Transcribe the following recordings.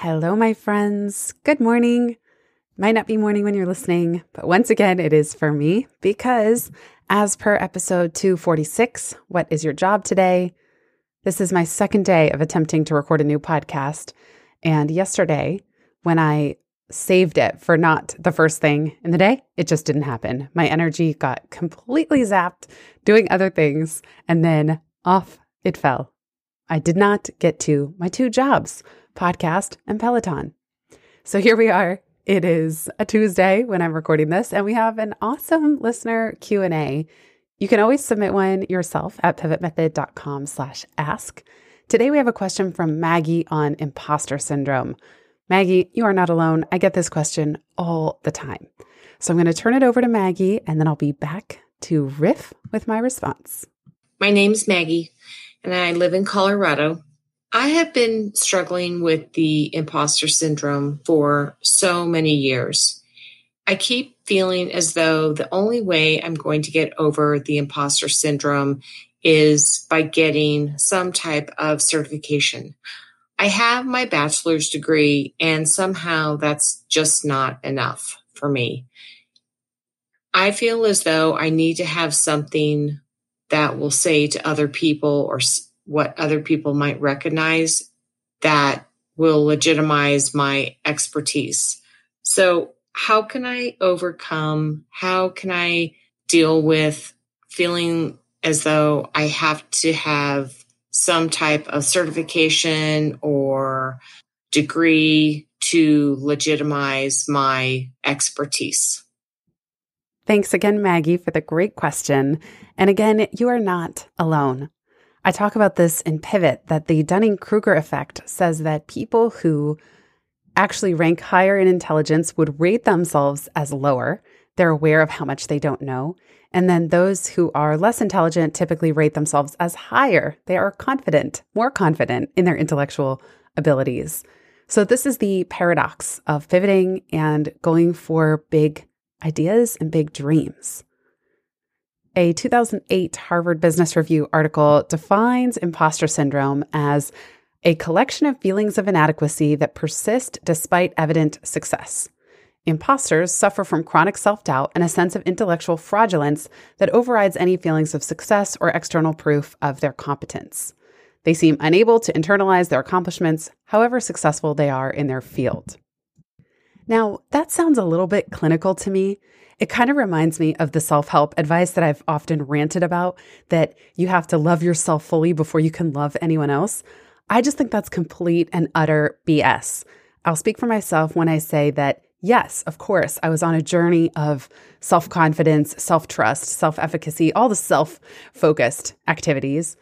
Hello, my friends. Good morning. Might not be morning when you're listening, but once again, it is for me because, as per episode 246, What is Your Job Today? This is my second day of attempting to record a new podcast. And yesterday, when I saved it for not the first thing in the day, it just didn't happen. My energy got completely zapped doing other things, and then off it fell. I did not get to my two jobs podcast, and Peloton. So here we are. It is a Tuesday when I'm recording this, and we have an awesome listener Q&A. You can always submit one yourself at pivotmethod.com slash ask. Today we have a question from Maggie on imposter syndrome. Maggie, you are not alone. I get this question all the time. So I'm going to turn it over to Maggie, and then I'll be back to riff with my response. My name's Maggie, and I live in Colorado. I have been struggling with the imposter syndrome for so many years. I keep feeling as though the only way I'm going to get over the imposter syndrome is by getting some type of certification. I have my bachelor's degree, and somehow that's just not enough for me. I feel as though I need to have something that will say to other people or what other people might recognize that will legitimize my expertise. So, how can I overcome? How can I deal with feeling as though I have to have some type of certification or degree to legitimize my expertise? Thanks again, Maggie, for the great question. And again, you are not alone. I talk about this in Pivot that the Dunning Kruger effect says that people who actually rank higher in intelligence would rate themselves as lower. They're aware of how much they don't know. And then those who are less intelligent typically rate themselves as higher. They are confident, more confident in their intellectual abilities. So, this is the paradox of pivoting and going for big ideas and big dreams. A 2008 Harvard Business Review article defines imposter syndrome as a collection of feelings of inadequacy that persist despite evident success. Imposters suffer from chronic self doubt and a sense of intellectual fraudulence that overrides any feelings of success or external proof of their competence. They seem unable to internalize their accomplishments, however successful they are in their field. Now, that sounds a little bit clinical to me, it kind of reminds me of the self help advice that I've often ranted about that you have to love yourself fully before you can love anyone else. I just think that's complete and utter BS. I'll speak for myself when I say that, yes, of course, I was on a journey of self confidence, self trust, self efficacy, all the self focused activities.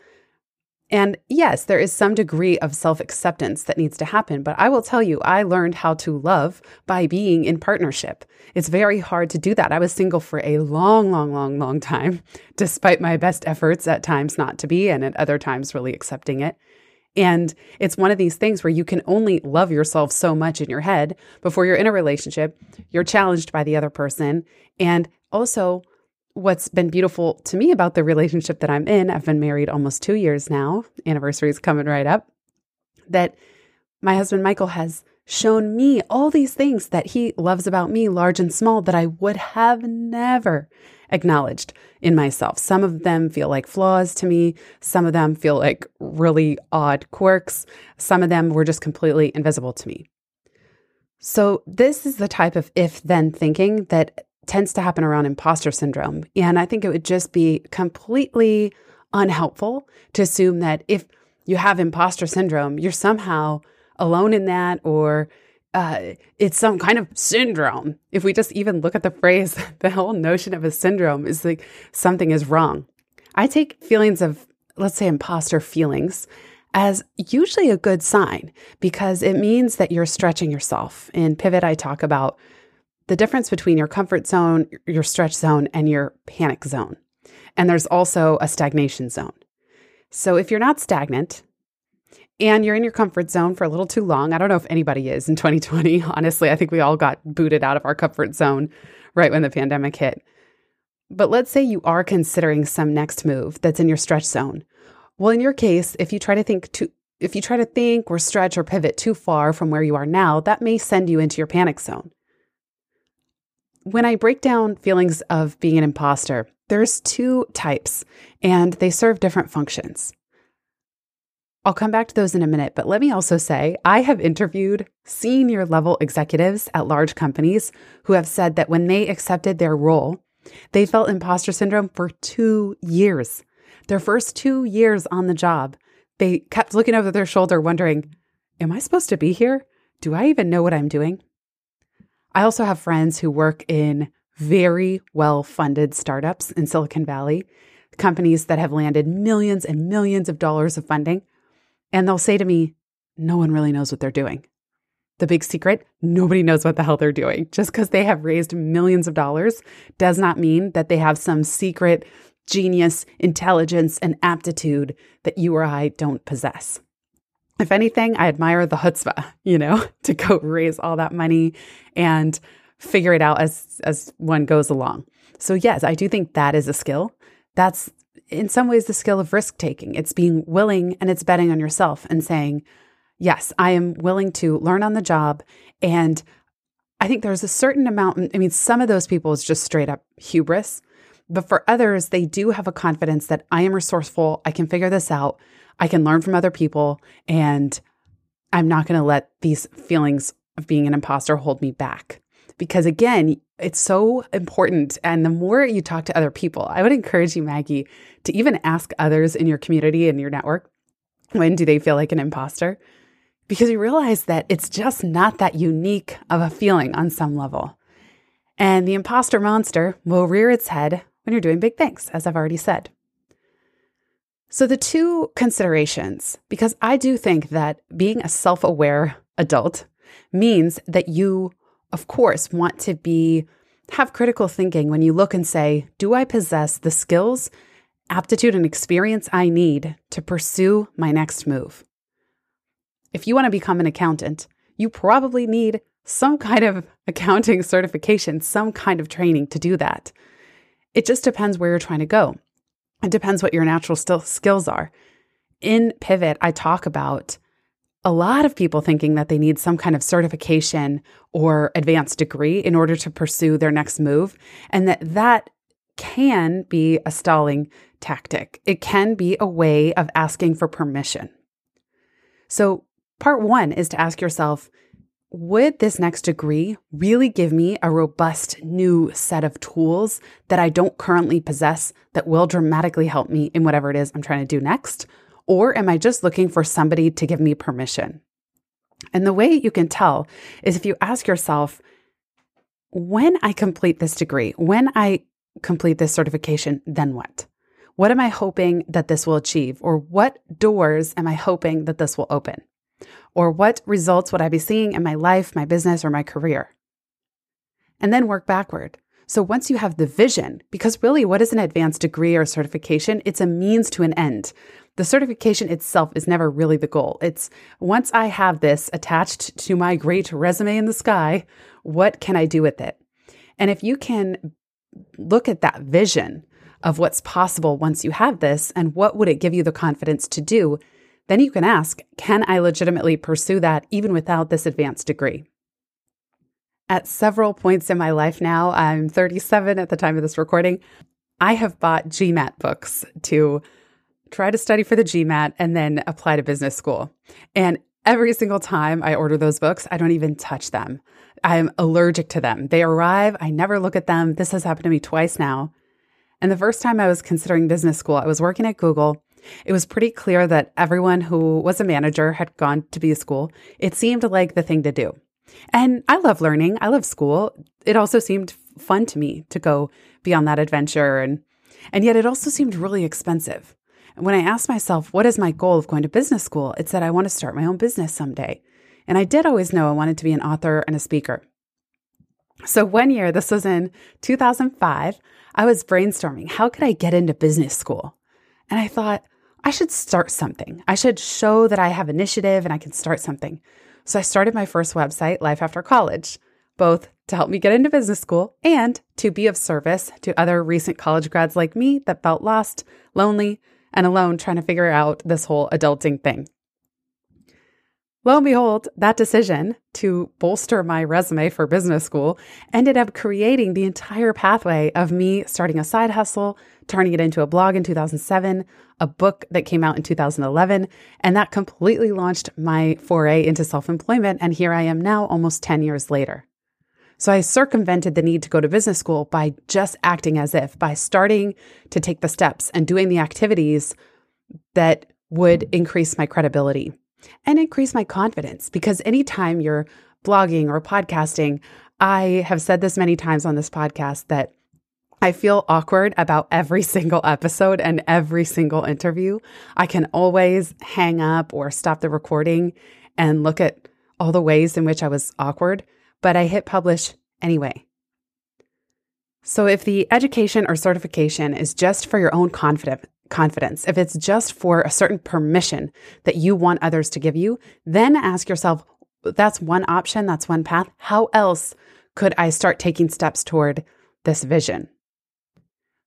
And yes, there is some degree of self acceptance that needs to happen, but I will tell you, I learned how to love by being in partnership. It's very hard to do that. I was single for a long, long, long, long time, despite my best efforts at times not to be, and at other times really accepting it. And it's one of these things where you can only love yourself so much in your head before you're in a relationship. You're challenged by the other person. And also, what's been beautiful to me about the relationship that I'm in, I've been married almost two years now, anniversary is coming right up, that my husband Michael has shown me all these things that he loves about me, large and small, that I would have never acknowledged in myself. Some of them feel like flaws to me. Some of them feel like really odd quirks. Some of them were just completely invisible to me. So, this is the type of if then thinking that tends to happen around imposter syndrome. And I think it would just be completely unhelpful to assume that if you have imposter syndrome, you're somehow alone in that or uh, it's some kind of syndrome. If we just even look at the phrase, the whole notion of a syndrome is like something is wrong. I take feelings of, let's say, imposter feelings as usually a good sign because it means that you're stretching yourself. In Pivot, I talk about the difference between your comfort zone, your stretch zone, and your panic zone. And there's also a stagnation zone. So if you're not stagnant and you're in your comfort zone for a little too long, I don't know if anybody is in 2020. Honestly, I think we all got booted out of our comfort zone right when the pandemic hit. But let's say you are considering some next move that's in your stretch zone. Well, in your case, if you try to think too if you try to think or stretch or pivot too far from where you are now, that may send you into your panic zone. When I break down feelings of being an imposter, there's two types and they serve different functions. I'll come back to those in a minute, but let me also say I have interviewed senior level executives at large companies who have said that when they accepted their role, they felt imposter syndrome for two years. Their first two years on the job, they kept looking over their shoulder, wondering, Am I supposed to be here? Do I even know what I'm doing? I also have friends who work in very well funded startups in Silicon Valley, companies that have landed millions and millions of dollars of funding. And they'll say to me, No one really knows what they're doing. The big secret nobody knows what the hell they're doing. Just because they have raised millions of dollars does not mean that they have some secret genius, intelligence, and aptitude that you or I don't possess. If anything, I admire the chutzpah, you know, to go raise all that money and figure it out as as one goes along. So yes, I do think that is a skill. That's in some ways the skill of risk taking. It's being willing and it's betting on yourself and saying, yes, I am willing to learn on the job. And I think there's a certain amount, I mean, some of those people is just straight up hubris. But for others, they do have a confidence that I am resourceful. I can figure this out. I can learn from other people. And I'm not going to let these feelings of being an imposter hold me back. Because again, it's so important. And the more you talk to other people, I would encourage you, Maggie, to even ask others in your community and your network when do they feel like an imposter? because you realize that it's just not that unique of a feeling on some level. And the imposter monster will rear its head when you're doing big things, as I've already said. So, the two considerations, because I do think that being a self aware adult means that you, of course, want to be have critical thinking when you look and say, do I possess the skills, aptitude, and experience I need to pursue my next move? if you want to become an accountant, you probably need some kind of accounting certification, some kind of training to do that. It just depends where you're trying to go. It depends what your natural skills are. In Pivot, I talk about a lot of people thinking that they need some kind of certification or advanced degree in order to pursue their next move, and that that can be a stalling tactic. It can be a way of asking for permission. So, Part one is to ask yourself Would this next degree really give me a robust new set of tools that I don't currently possess that will dramatically help me in whatever it is I'm trying to do next? Or am I just looking for somebody to give me permission? And the way you can tell is if you ask yourself, when I complete this degree, when I complete this certification, then what? What am I hoping that this will achieve? Or what doors am I hoping that this will open? Or what results would I be seeing in my life, my business, or my career? And then work backward. So once you have the vision, because really, what is an advanced degree or certification? It's a means to an end. The certification itself is never really the goal. It's once I have this attached to my great resume in the sky, what can I do with it? And if you can look at that vision of what's possible once you have this and what would it give you the confidence to do, then you can ask Can I legitimately pursue that even without this advanced degree? At several points in my life now, I'm 37 at the time of this recording, I have bought GMAT books to try to study for the GMAT and then apply to business school. And every single time I order those books, I don't even touch them. I'm allergic to them. They arrive, I never look at them. This has happened to me twice now. And the first time I was considering business school, I was working at Google it was pretty clear that everyone who was a manager had gone to be a school. It seemed like the thing to do. And I love learning. I love school. It also seemed fun to me to go be on that adventure and and yet it also seemed really expensive. And when I asked myself, what is my goal of going to business school? It said, I want to start my own business someday. And I did always know I wanted to be an author and a speaker. So one year, this was in 2005, I was brainstorming, how could I get into business school? And I thought, I should start something. I should show that I have initiative and I can start something. So I started my first website, Life After College, both to help me get into business school and to be of service to other recent college grads like me that felt lost, lonely, and alone trying to figure out this whole adulting thing. Lo and behold, that decision to bolster my resume for business school ended up creating the entire pathway of me starting a side hustle, turning it into a blog in 2007, a book that came out in 2011, and that completely launched my foray into self employment. And here I am now, almost 10 years later. So I circumvented the need to go to business school by just acting as if, by starting to take the steps and doing the activities that would increase my credibility and increase my confidence because anytime you're blogging or podcasting, I have said this many times on this podcast that I feel awkward about every single episode and every single interview. I can always hang up or stop the recording and look at all the ways in which I was awkward, but I hit publish anyway. So if the education or certification is just for your own confidence, confidence, if it's just for a certain permission that you want others to give you, then ask yourself that's one option, that's one path. How else could I start taking steps toward this vision?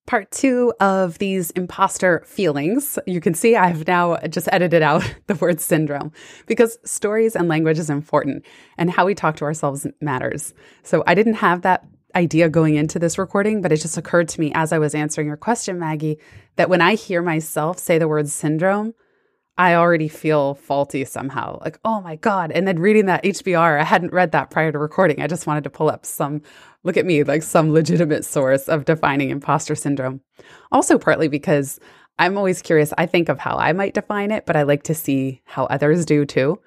Part two of these imposter feelings. You can see I've now just edited out the word syndrome because stories and language is important and how we talk to ourselves matters. So I didn't have that idea going into this recording, but it just occurred to me as I was answering your question, Maggie, that when I hear myself say the word syndrome, I already feel faulty somehow. Like, oh my God. And then reading that HBR, I hadn't read that prior to recording. I just wanted to pull up some, look at me, like some legitimate source of defining imposter syndrome. Also, partly because I'm always curious. I think of how I might define it, but I like to see how others do too.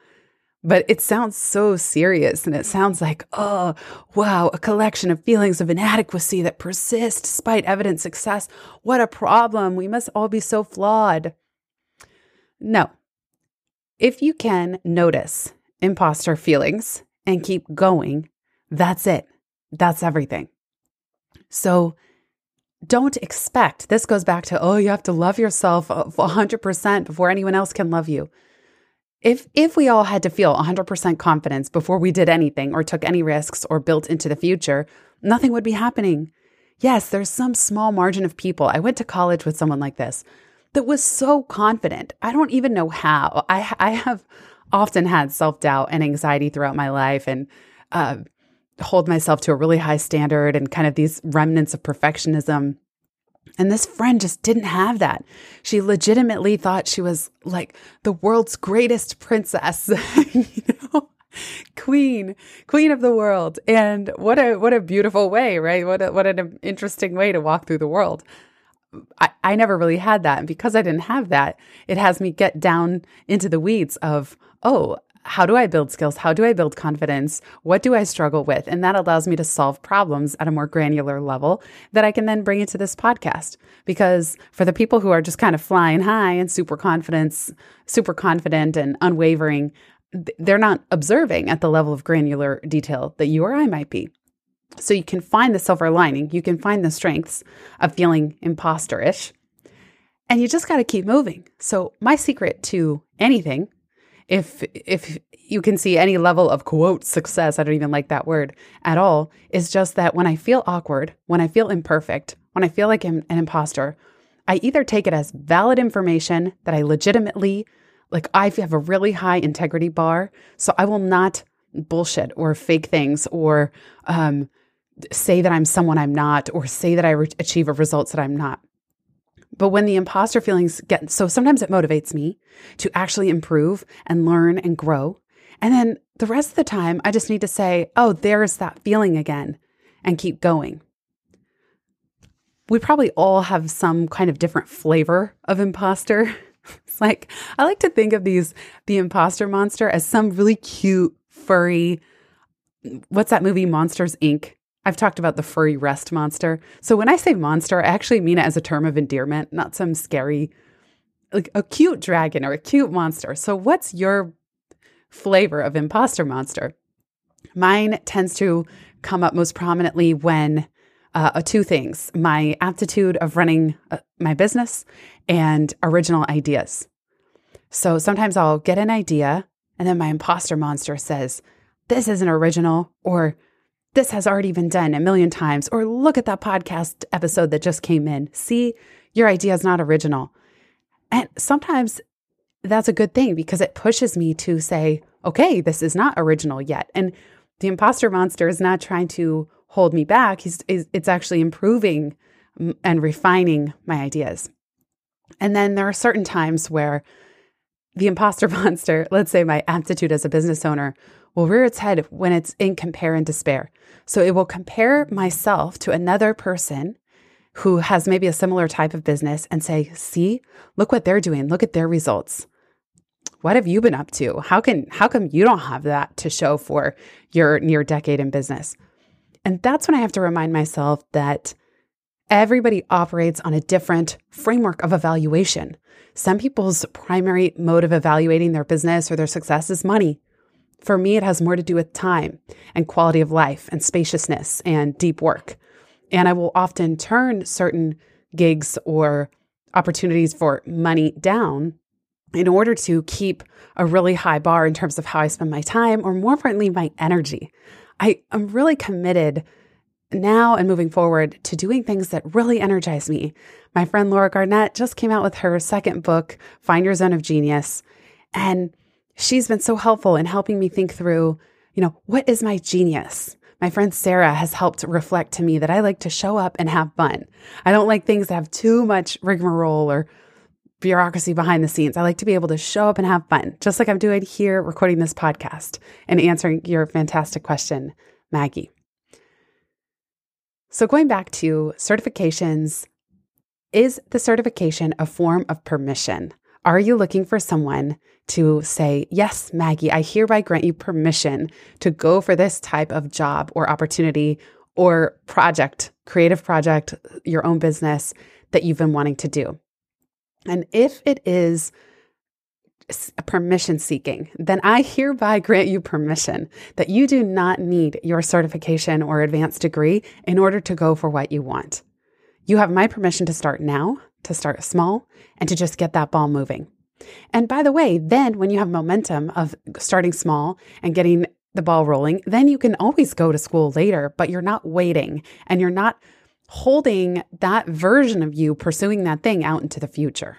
But it sounds so serious and it sounds like, oh, wow, a collection of feelings of inadequacy that persist despite evident success. What a problem. We must all be so flawed. No. If you can notice imposter feelings and keep going, that's it. That's everything. So don't expect, this goes back to, oh, you have to love yourself 100% before anyone else can love you. If if we all had to feel 100% confidence before we did anything or took any risks or built into the future, nothing would be happening. Yes, there's some small margin of people. I went to college with someone like this that was so confident. I don't even know how. I I have often had self-doubt and anxiety throughout my life and uh, hold myself to a really high standard and kind of these remnants of perfectionism and this friend just didn't have that. She legitimately thought she was like the world's greatest princess, you know, queen, queen of the world. And what a what a beautiful way, right? What a, what an interesting way to walk through the world. I, I never really had that. And because I didn't have that, it has me get down into the weeds of, oh, how do I build skills? How do I build confidence? What do I struggle with? And that allows me to solve problems at a more granular level that I can then bring into this podcast. Because for the people who are just kind of flying high and super confidence, super confident and unwavering, they're not observing at the level of granular detail that you or I might be. So you can find the silver lining, you can find the strengths of feeling imposterish, and you just got to keep moving. So my secret to anything if if you can see any level of quote success, I don't even like that word at all, is just that when I feel awkward, when I feel imperfect, when I feel like I'm an imposter, I either take it as valid information that I legitimately like I have a really high integrity bar, so I will not bullshit or fake things or um, say that I'm someone I'm not or say that I re- achieve results that I'm not. But when the imposter feelings get so sometimes it motivates me to actually improve and learn and grow. And then the rest of the time, I just need to say, oh, there's that feeling again and keep going. We probably all have some kind of different flavor of imposter. it's like, I like to think of these, the imposter monster, as some really cute, furry, what's that movie, Monsters Inc.? I've talked about the furry rest monster. So when I say monster, I actually mean it as a term of endearment, not some scary like a cute dragon or a cute monster. So, what's your flavor of imposter monster? Mine tends to come up most prominently when uh, two things my aptitude of running uh, my business and original ideas. So sometimes I'll get an idea and then my imposter monster says, This isn't original, or this has already been done a million times, or look at that podcast episode that just came in. See, your idea is not original. And sometimes that's a good thing because it pushes me to say, okay, this is not original yet. And the imposter monster is not trying to hold me back. He's, it's actually improving and refining my ideas. And then there are certain times where the imposter monster, let's say my aptitude as a business owner, will rear its head when it's in compare and despair. So it will compare myself to another person who has maybe a similar type of business and say, see, look what they're doing. Look at their results. What have you been up to? How can how come you don't have that to show for your near decade in business? And that's when I have to remind myself that everybody operates on a different framework of evaluation. Some people's primary mode of evaluating their business or their success is money. For me, it has more to do with time and quality of life and spaciousness and deep work. And I will often turn certain gigs or opportunities for money down in order to keep a really high bar in terms of how I spend my time, or more importantly, my energy. I am really committed now and moving forward to doing things that really energize me. My friend Laura Garnett just came out with her second book, Find Your Zone of Genius. And she's been so helpful in helping me think through, you know, what is my genius? My friend Sarah has helped reflect to me that I like to show up and have fun. I don't like things that have too much rigmarole or bureaucracy behind the scenes. I like to be able to show up and have fun, just like I'm doing here recording this podcast and answering your fantastic question, Maggie. So, going back to certifications, is the certification a form of permission? Are you looking for someone to say, Yes, Maggie, I hereby grant you permission to go for this type of job or opportunity or project, creative project, your own business that you've been wanting to do? And if it is permission seeking, then I hereby grant you permission that you do not need your certification or advanced degree in order to go for what you want. You have my permission to start now, to start small, and to just get that ball moving. And by the way, then when you have momentum of starting small and getting the ball rolling, then you can always go to school later, but you're not waiting and you're not holding that version of you pursuing that thing out into the future.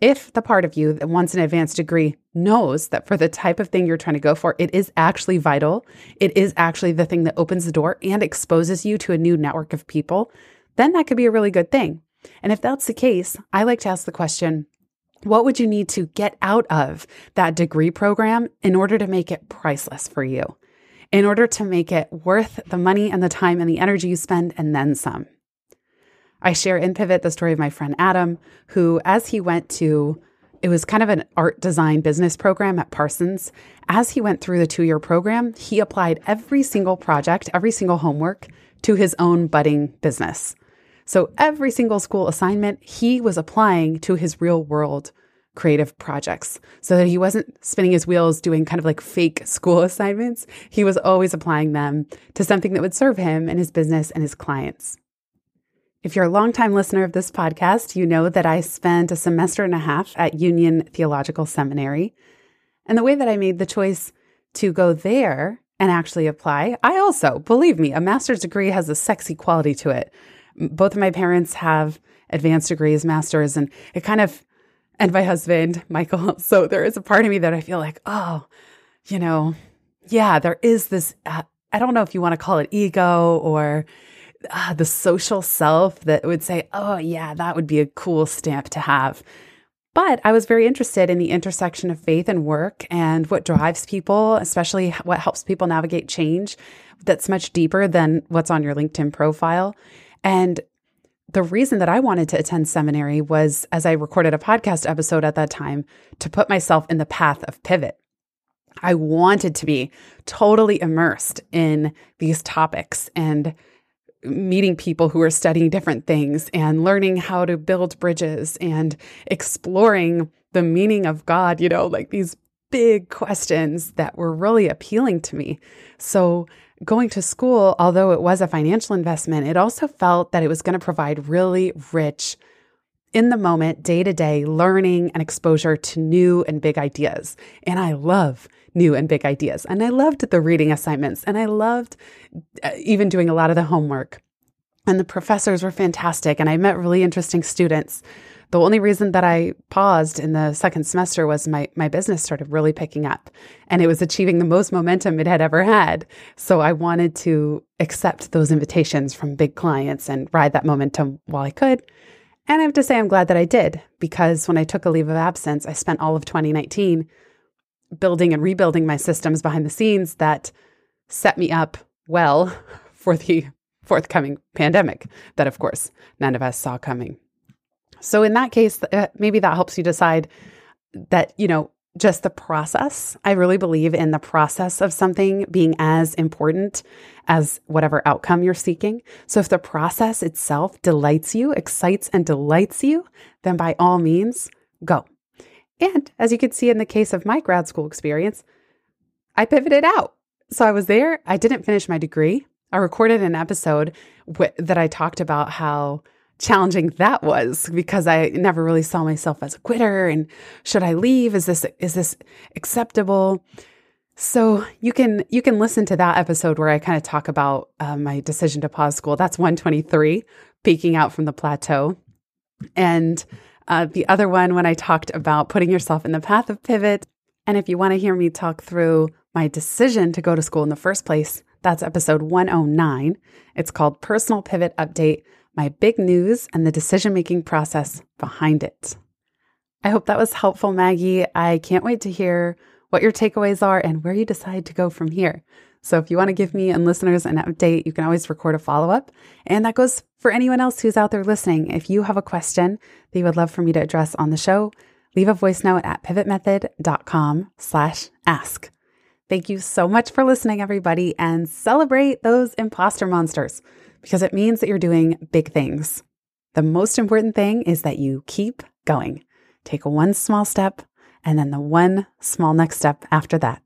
If the part of you that wants an advanced degree knows that for the type of thing you're trying to go for, it is actually vital, it is actually the thing that opens the door and exposes you to a new network of people, then that could be a really good thing. And if that's the case, I like to ask the question what would you need to get out of that degree program in order to make it priceless for you? In order to make it worth the money and the time and the energy you spend and then some? I share in Pivot the story of my friend Adam, who, as he went to, it was kind of an art design business program at Parsons. As he went through the two year program, he applied every single project, every single homework to his own budding business. So every single school assignment, he was applying to his real world creative projects so that he wasn't spinning his wheels doing kind of like fake school assignments. He was always applying them to something that would serve him and his business and his clients. If you're a longtime listener of this podcast, you know that I spent a semester and a half at Union Theological Seminary. And the way that I made the choice to go there and actually apply, I also, believe me, a master's degree has a sexy quality to it. Both of my parents have advanced degrees, masters, and it kind of, and my husband, Michael. So there is a part of me that I feel like, oh, you know, yeah, there is this, uh, I don't know if you want to call it ego or, uh, the social self that would say, oh, yeah, that would be a cool stamp to have. But I was very interested in the intersection of faith and work and what drives people, especially what helps people navigate change that's much deeper than what's on your LinkedIn profile. And the reason that I wanted to attend seminary was as I recorded a podcast episode at that time to put myself in the path of pivot. I wanted to be totally immersed in these topics and meeting people who are studying different things and learning how to build bridges and exploring the meaning of God, you know, like these big questions that were really appealing to me. So, going to school, although it was a financial investment, it also felt that it was going to provide really rich, in the moment, day to day learning and exposure to new and big ideas. And I love new and big ideas. And I loved the reading assignments and I loved uh, even doing a lot of the homework. And the professors were fantastic. And I met really interesting students. The only reason that I paused in the second semester was my, my business started really picking up and it was achieving the most momentum it had ever had. So I wanted to accept those invitations from big clients and ride that momentum while I could. And I have to say, I'm glad that I did because when I took a leave of absence, I spent all of 2019 building and rebuilding my systems behind the scenes that set me up well for the forthcoming pandemic that, of course, none of us saw coming. So, in that case, uh, maybe that helps you decide that, you know, just the process. I really believe in the process of something being as important as whatever outcome you're seeking. So, if the process itself delights you, excites and delights you, then by all means, go. And as you can see in the case of my grad school experience, I pivoted out. So I was there, I didn't finish my degree. I recorded an episode that I talked about how challenging that was because I never really saw myself as a quitter and should I leave is this is this acceptable so you can you can listen to that episode where I kind of talk about uh, my decision to pause school that's 123 peeking out from the plateau and uh, the other one, when I talked about putting yourself in the path of pivot. And if you want to hear me talk through my decision to go to school in the first place, that's episode 109. It's called Personal Pivot Update My Big News and the Decision Making Process Behind It. I hope that was helpful, Maggie. I can't wait to hear what your takeaways are and where you decide to go from here. So if you want to give me and listeners an update, you can always record a follow up. And that goes for anyone else who's out there listening. If you have a question that you would love for me to address on the show, leave a voice note at pivotmethod.com slash ask. Thank you so much for listening, everybody, and celebrate those imposter monsters because it means that you're doing big things. The most important thing is that you keep going. Take one small step and then the one small next step after that.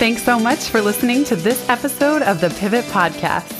Thanks so much for listening to this episode of the Pivot Podcast.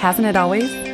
Hasn't it always?